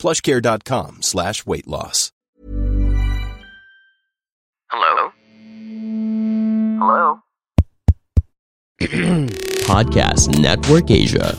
plushcare.com slash weight loss. Hello? Hello? Podcast Network Asia.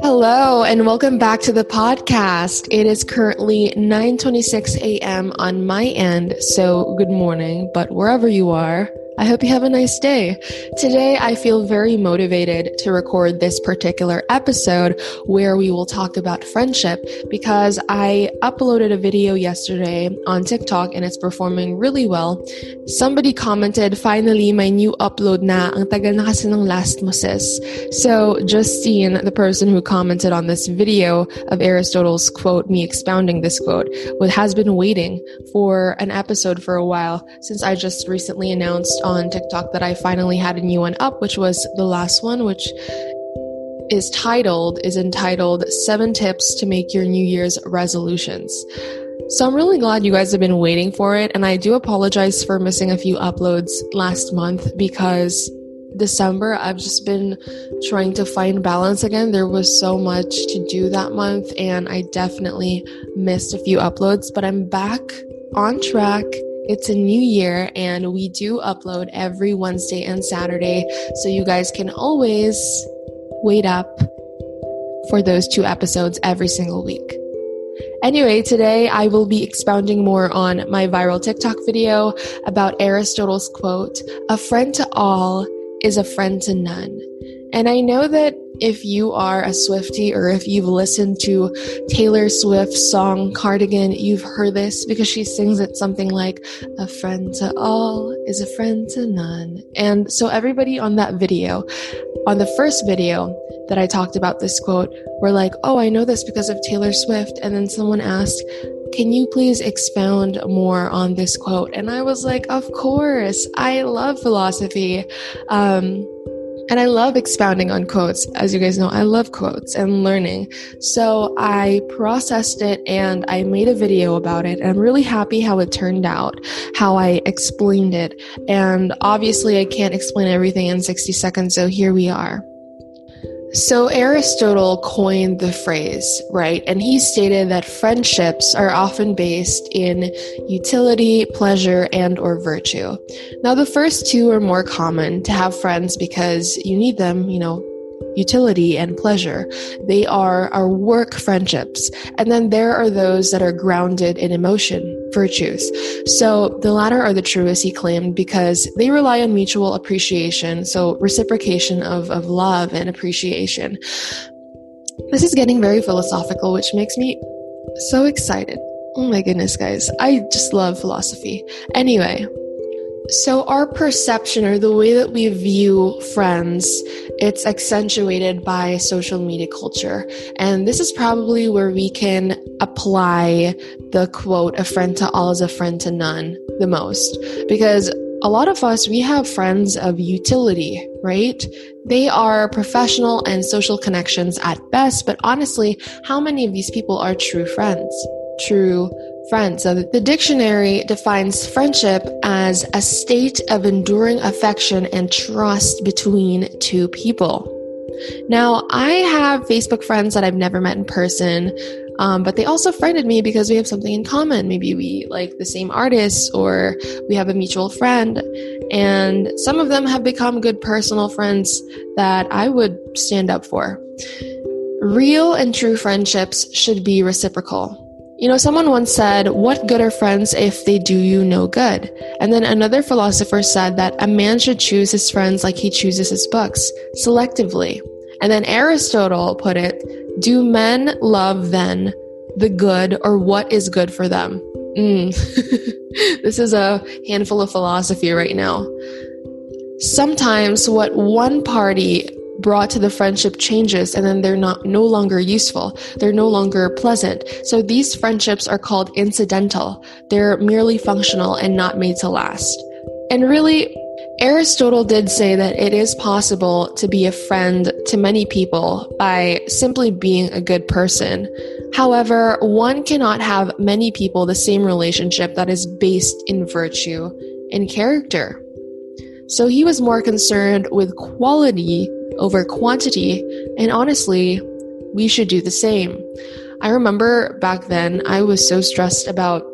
Hello and welcome back to the podcast. It is currently 9:26 a.m. on my end, so good morning, but wherever you are, I hope you have a nice day. Today, I feel very motivated to record this particular episode where we will talk about friendship because I uploaded a video yesterday on TikTok and it's performing really well. Somebody commented, finally, my new upload na. Ang tagal na kasi ng last mo sis. So, Justine, the person who commented on this video of Aristotle's quote, me expounding this quote, has been waiting for an episode for a while since I just recently announced on TikTok that I finally had a new one up, which was the last one, which is titled is entitled Seven Tips to Make Your New Year's Resolutions. So I'm really glad you guys have been waiting for it, and I do apologize for missing a few uploads last month because December I've just been trying to find balance again. There was so much to do that month, and I definitely missed a few uploads, but I'm back on track it's a new year and we do upload every Wednesday and Saturday. So you guys can always wait up for those two episodes every single week. Anyway, today I will be expounding more on my viral TikTok video about Aristotle's quote, a friend to all is a friend to none. And I know that if you are a Swiftie or if you've listened to Taylor Swift's song Cardigan, you've heard this because she sings it something like, A friend to all is a friend to none. And so everybody on that video, on the first video that I talked about this quote, were like, Oh, I know this because of Taylor Swift. And then someone asked, can you please expound more on this quote? And I was like, Of course, I love philosophy. Um, and I love expounding on quotes. As you guys know, I love quotes and learning. So I processed it and I made a video about it. And I'm really happy how it turned out, how I explained it. And obviously, I can't explain everything in 60 seconds. So here we are. So Aristotle coined the phrase, right? And he stated that friendships are often based in utility, pleasure, and or virtue. Now the first two are more common to have friends because you need them, you know, utility and pleasure. They are our work friendships. And then there are those that are grounded in emotion, virtues. So the latter are the truest, he claimed, because they rely on mutual appreciation, so reciprocation of, of love and appreciation. This is getting very philosophical, which makes me so excited. Oh my goodness, guys. I just love philosophy. Anyway, so, our perception or the way that we view friends, it's accentuated by social media culture. And this is probably where we can apply the quote, a friend to all is a friend to none, the most. Because a lot of us, we have friends of utility, right? They are professional and social connections at best, but honestly, how many of these people are true friends? True friends. So the dictionary defines friendship as a state of enduring affection and trust between two people. Now, I have Facebook friends that I've never met in person, um, but they also friended me because we have something in common. Maybe we like the same artists or we have a mutual friend. And some of them have become good personal friends that I would stand up for. Real and true friendships should be reciprocal. You know, someone once said, What good are friends if they do you no good? And then another philosopher said that a man should choose his friends like he chooses his books, selectively. And then Aristotle put it, Do men love then the good or what is good for them? Mm. this is a handful of philosophy right now. Sometimes what one party brought to the friendship changes and then they're not no longer useful. They're no longer pleasant. So these friendships are called incidental. They're merely functional and not made to last. And really, Aristotle did say that it is possible to be a friend to many people by simply being a good person. However, one cannot have many people the same relationship that is based in virtue and character. So he was more concerned with quality over quantity, and honestly, we should do the same. I remember back then I was so stressed about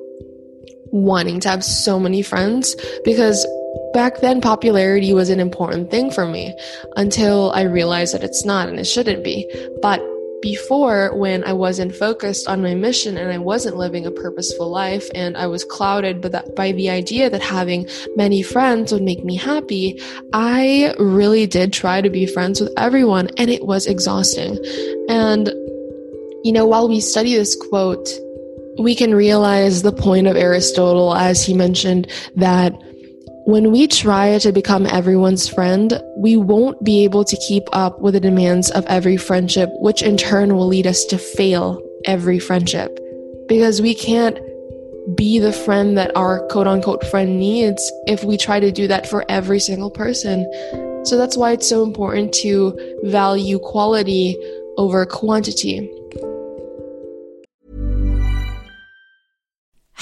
wanting to have so many friends because back then popularity was an important thing for me until I realized that it's not and it shouldn't be. But before, when I wasn't focused on my mission and I wasn't living a purposeful life and I was clouded by, that, by the idea that having many friends would make me happy, I really did try to be friends with everyone and it was exhausting. And, you know, while we study this quote, we can realize the point of Aristotle as he mentioned that when we try to become everyone's friend, we won't be able to keep up with the demands of every friendship, which in turn will lead us to fail every friendship. Because we can't be the friend that our quote unquote friend needs if we try to do that for every single person. So that's why it's so important to value quality over quantity.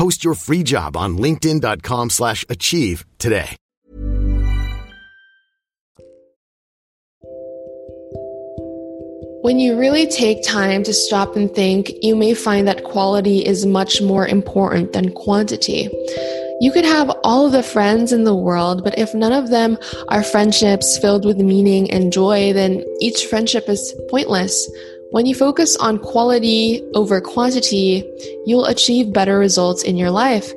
Post your free job on linkedin.com slash achieve today. When you really take time to stop and think, you may find that quality is much more important than quantity. You could have all the friends in the world, but if none of them are friendships filled with meaning and joy, then each friendship is pointless. When you focus on quality over quantity, you'll achieve better results in your life.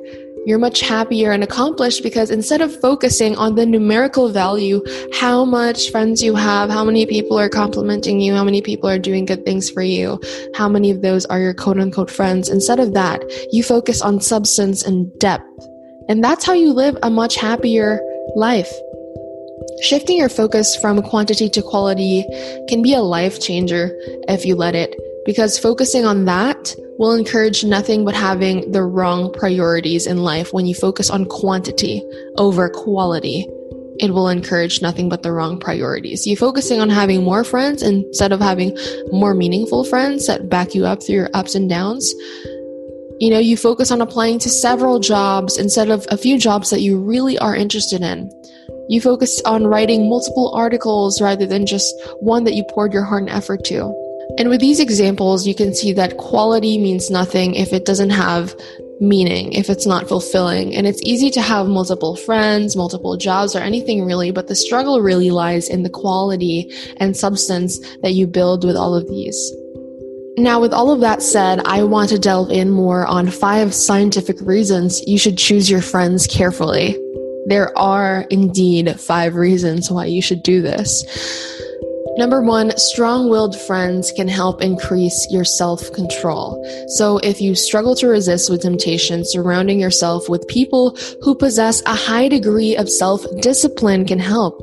You're much happier and accomplished because instead of focusing on the numerical value, how much friends you have, how many people are complimenting you, how many people are doing good things for you, how many of those are your quote unquote friends, instead of that, you focus on substance and depth. And that's how you live a much happier life. Shifting your focus from quantity to quality can be a life changer if you let it, because focusing on that will encourage nothing but having the wrong priorities in life when you focus on quantity over quality. It will encourage nothing but the wrong priorities. You focusing on having more friends instead of having more meaningful friends that back you up through your ups and downs. You know, you focus on applying to several jobs instead of a few jobs that you really are interested in. You focused on writing multiple articles rather than just one that you poured your heart and effort to. And with these examples, you can see that quality means nothing if it doesn't have meaning, if it's not fulfilling. And it's easy to have multiple friends, multiple jobs, or anything really, but the struggle really lies in the quality and substance that you build with all of these. Now, with all of that said, I want to delve in more on five scientific reasons you should choose your friends carefully. There are indeed five reasons why you should do this. Number one, strong willed friends can help increase your self control. So, if you struggle to resist with temptation, surrounding yourself with people who possess a high degree of self discipline can help.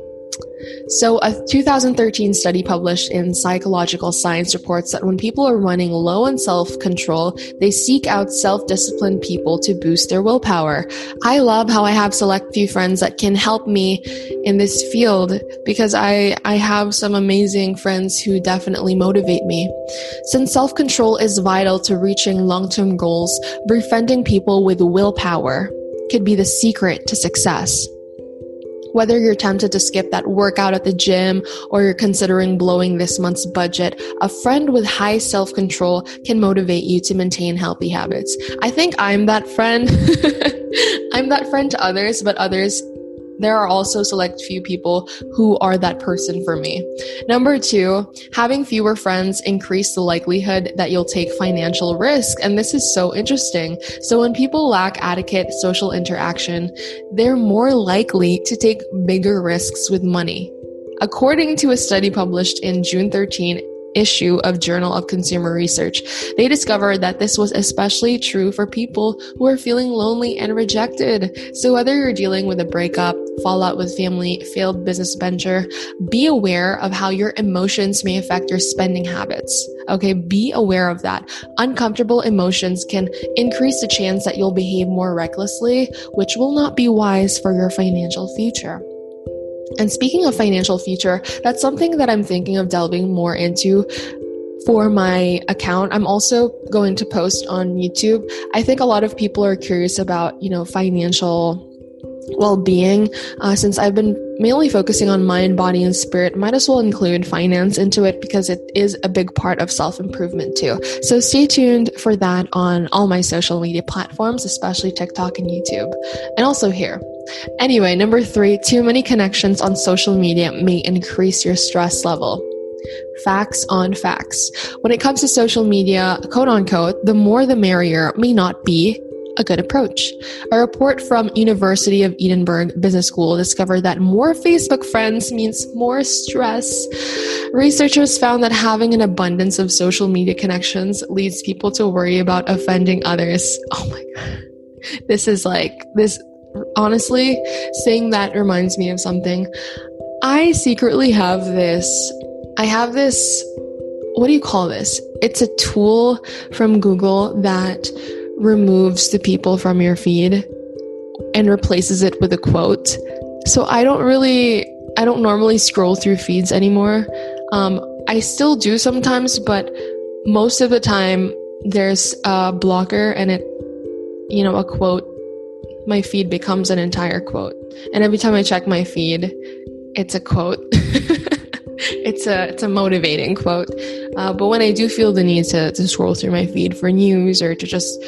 So, a 2013 study published in Psychological Science reports that when people are running low on self control, they seek out self disciplined people to boost their willpower. I love how I have select few friends that can help me in this field because I, I have some amazing friends who definitely motivate me. Since self control is vital to reaching long term goals, befriending people with willpower could be the secret to success. Whether you're tempted to skip that workout at the gym or you're considering blowing this month's budget, a friend with high self control can motivate you to maintain healthy habits. I think I'm that friend. I'm that friend to others, but others there are also select few people who are that person for me. Number two, having fewer friends increase the likelihood that you'll take financial risk. And this is so interesting. So when people lack adequate social interaction, they're more likely to take bigger risks with money. According to a study published in June 13, issue of Journal of Consumer Research. They discovered that this was especially true for people who are feeling lonely and rejected. So whether you're dealing with a breakup, fallout with family, failed business venture, be aware of how your emotions may affect your spending habits. Okay, be aware of that. Uncomfortable emotions can increase the chance that you'll behave more recklessly, which will not be wise for your financial future. And speaking of financial future, that's something that I'm thinking of delving more into for my account. I'm also going to post on YouTube. I think a lot of people are curious about, you know, financial well-being uh, since i've been mainly focusing on mind body and spirit might as well include finance into it because it is a big part of self-improvement too. So stay tuned for that on all my social media platforms especially tiktok and youtube. And also here. Anyway number three too many connections on social media may increase your stress level. Facts on facts. When it comes to social media, quote unquote, the more the merrier may not be a good approach. A report from University of Edinburgh Business School discovered that more Facebook friends means more stress. Researchers found that having an abundance of social media connections leads people to worry about offending others. Oh my god. This is like this honestly saying that reminds me of something. I secretly have this I have this what do you call this? It's a tool from Google that removes the people from your feed and replaces it with a quote. So I don't really, I don't normally scroll through feeds anymore. Um, I still do sometimes, but most of the time there's a blocker and it, you know, a quote. My feed becomes an entire quote. And every time I check my feed, it's a quote. it's a it's a motivating quote. Uh, but when I do feel the need to to scroll through my feed for news or to just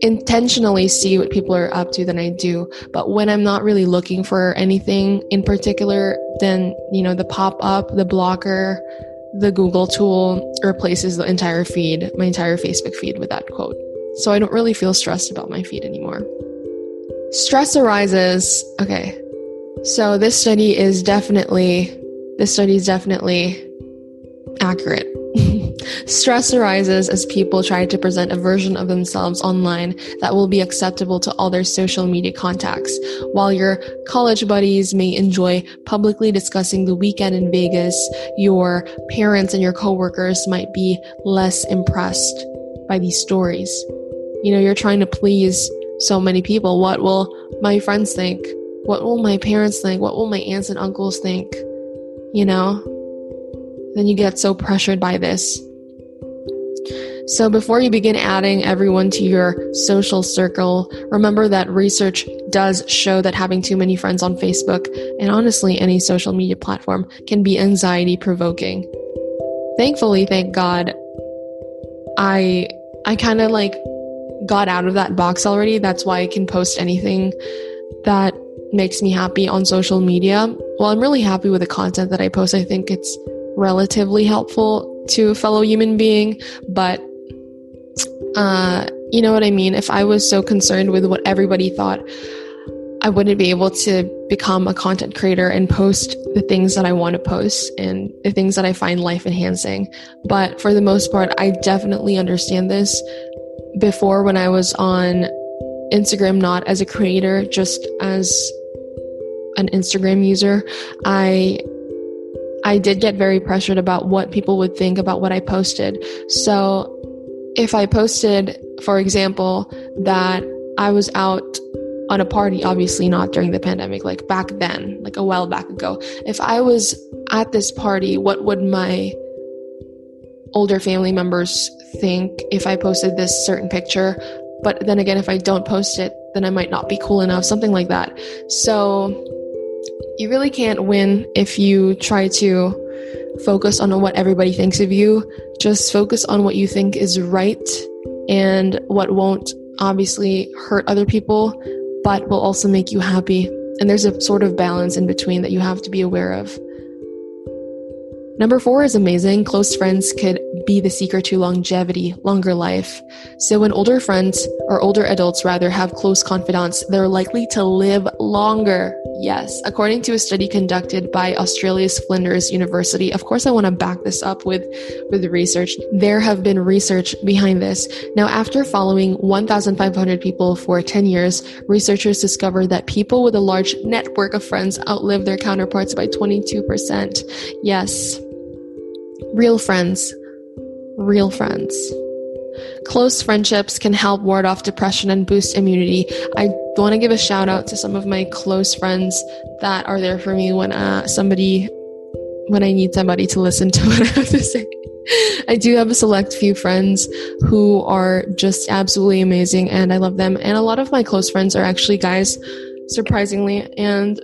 intentionally see what people are up to than I do. But when I'm not really looking for anything in particular, then, you know, the pop up, the blocker, the Google tool replaces the entire feed, my entire Facebook feed with that quote. So I don't really feel stressed about my feed anymore. Stress arises. Okay. So this study is definitely, this study is definitely accurate. Stress arises as people try to present a version of themselves online that will be acceptable to all their social media contacts. While your college buddies may enjoy publicly discussing the weekend in Vegas, your parents and your coworkers might be less impressed by these stories. You know, you're trying to please so many people. What will my friends think? What will my parents think? What will my aunts and uncles think? You know? Then you get so pressured by this. So before you begin adding everyone to your social circle, remember that research does show that having too many friends on Facebook and honestly any social media platform can be anxiety provoking. Thankfully, thank God, I I kind of like got out of that box already. That's why I can post anything that makes me happy on social media. Well, I'm really happy with the content that I post. I think it's relatively helpful to a fellow human being, but uh, you know what I mean? If I was so concerned with what everybody thought, I wouldn't be able to become a content creator and post the things that I want to post and the things that I find life enhancing. But for the most part, I definitely understand this. Before, when I was on Instagram, not as a creator, just as an Instagram user, I I did get very pressured about what people would think about what I posted. So if I posted, for example, that I was out on a party, obviously not during the pandemic, like back then, like a while back ago. If I was at this party, what would my older family members think if I posted this certain picture? But then again, if I don't post it, then I might not be cool enough, something like that. So you really can't win if you try to focus on what everybody thinks of you. Just focus on what you think is right and what won't obviously hurt other people, but will also make you happy. And there's a sort of balance in between that you have to be aware of. Number four is amazing. Close friends could be the secret to longevity, longer life. So when older friends or older adults rather have close confidants, they're likely to live longer. Yes, according to a study conducted by Australia's Flinders University. Of course, I want to back this up with, with the research. There have been research behind this. Now, after following 1,500 people for 10 years, researchers discovered that people with a large network of friends outlive their counterparts by 22%. Yes. Real friends. Real friends. Close friendships can help ward off depression and boost immunity. I want to give a shout out to some of my close friends that are there for me when uh, somebody, when I need somebody to listen to what I have to say. I do have a select few friends who are just absolutely amazing and I love them. And a lot of my close friends are actually guys, surprisingly. And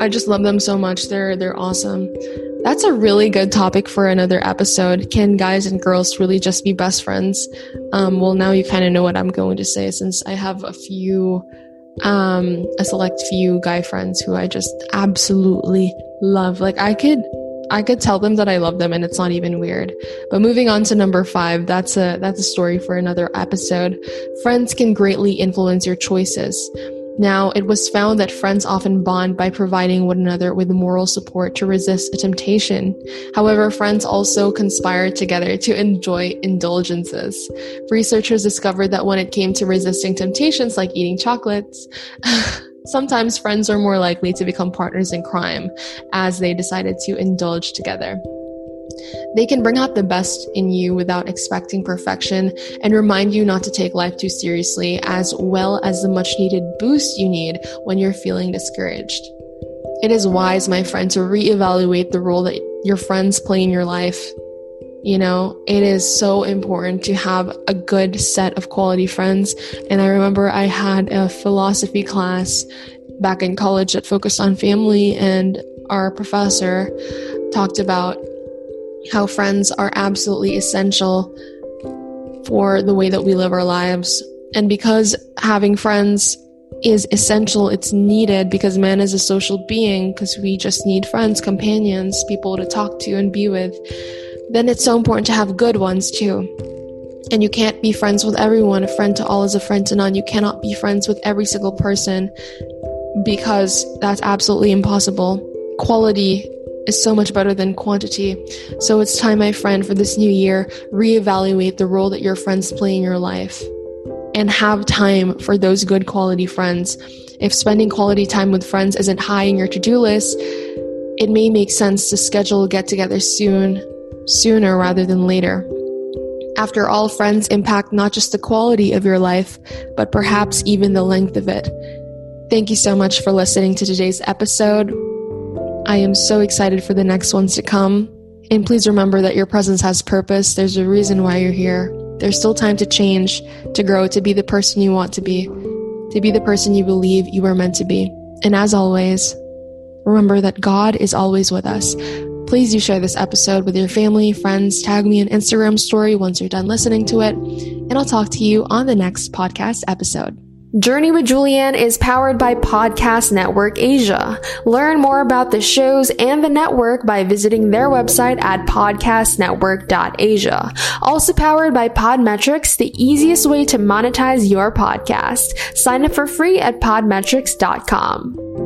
I just love them so much. They're, they're awesome. That's a really good topic for another episode. Can guys and girls really just be best friends? Um, well, now you kind of know what I'm going to say since I have a few, um, a select few guy friends who I just absolutely love. Like I could, I could tell them that I love them and it's not even weird. But moving on to number five, that's a, that's a story for another episode. Friends can greatly influence your choices. Now, it was found that friends often bond by providing one another with moral support to resist a temptation. However, friends also conspire together to enjoy indulgences. Researchers discovered that when it came to resisting temptations like eating chocolates, sometimes friends are more likely to become partners in crime as they decided to indulge together. They can bring out the best in you without expecting perfection and remind you not to take life too seriously, as well as the much needed boost you need when you're feeling discouraged. It is wise, my friend, to reevaluate the role that your friends play in your life. You know, it is so important to have a good set of quality friends. And I remember I had a philosophy class back in college that focused on family, and our professor talked about how friends are absolutely essential for the way that we live our lives. And because having friends is essential, it's needed because man is a social being, because we just need friends, companions, people to talk to and be with, then it's so important to have good ones too. And you can't be friends with everyone. A friend to all is a friend to none. You cannot be friends with every single person because that's absolutely impossible. Quality is so much better than quantity. So it's time, my friend, for this new year, reevaluate the role that your friends play in your life and have time for those good quality friends. If spending quality time with friends isn't high in your to do list, it may make sense to schedule a get together soon, sooner rather than later. After all, friends impact not just the quality of your life, but perhaps even the length of it. Thank you so much for listening to today's episode. I am so excited for the next ones to come. And please remember that your presence has purpose. There's a reason why you're here. There's still time to change, to grow, to be the person you want to be, to be the person you believe you are meant to be. And as always, remember that God is always with us. Please do share this episode with your family, friends, tag me an Instagram story once you're done listening to it, and I'll talk to you on the next podcast episode. Journey with Julianne is powered by Podcast Network Asia. Learn more about the shows and the network by visiting their website at podcastnetwork.asia. Also powered by Podmetrics, the easiest way to monetize your podcast. Sign up for free at podmetrics.com.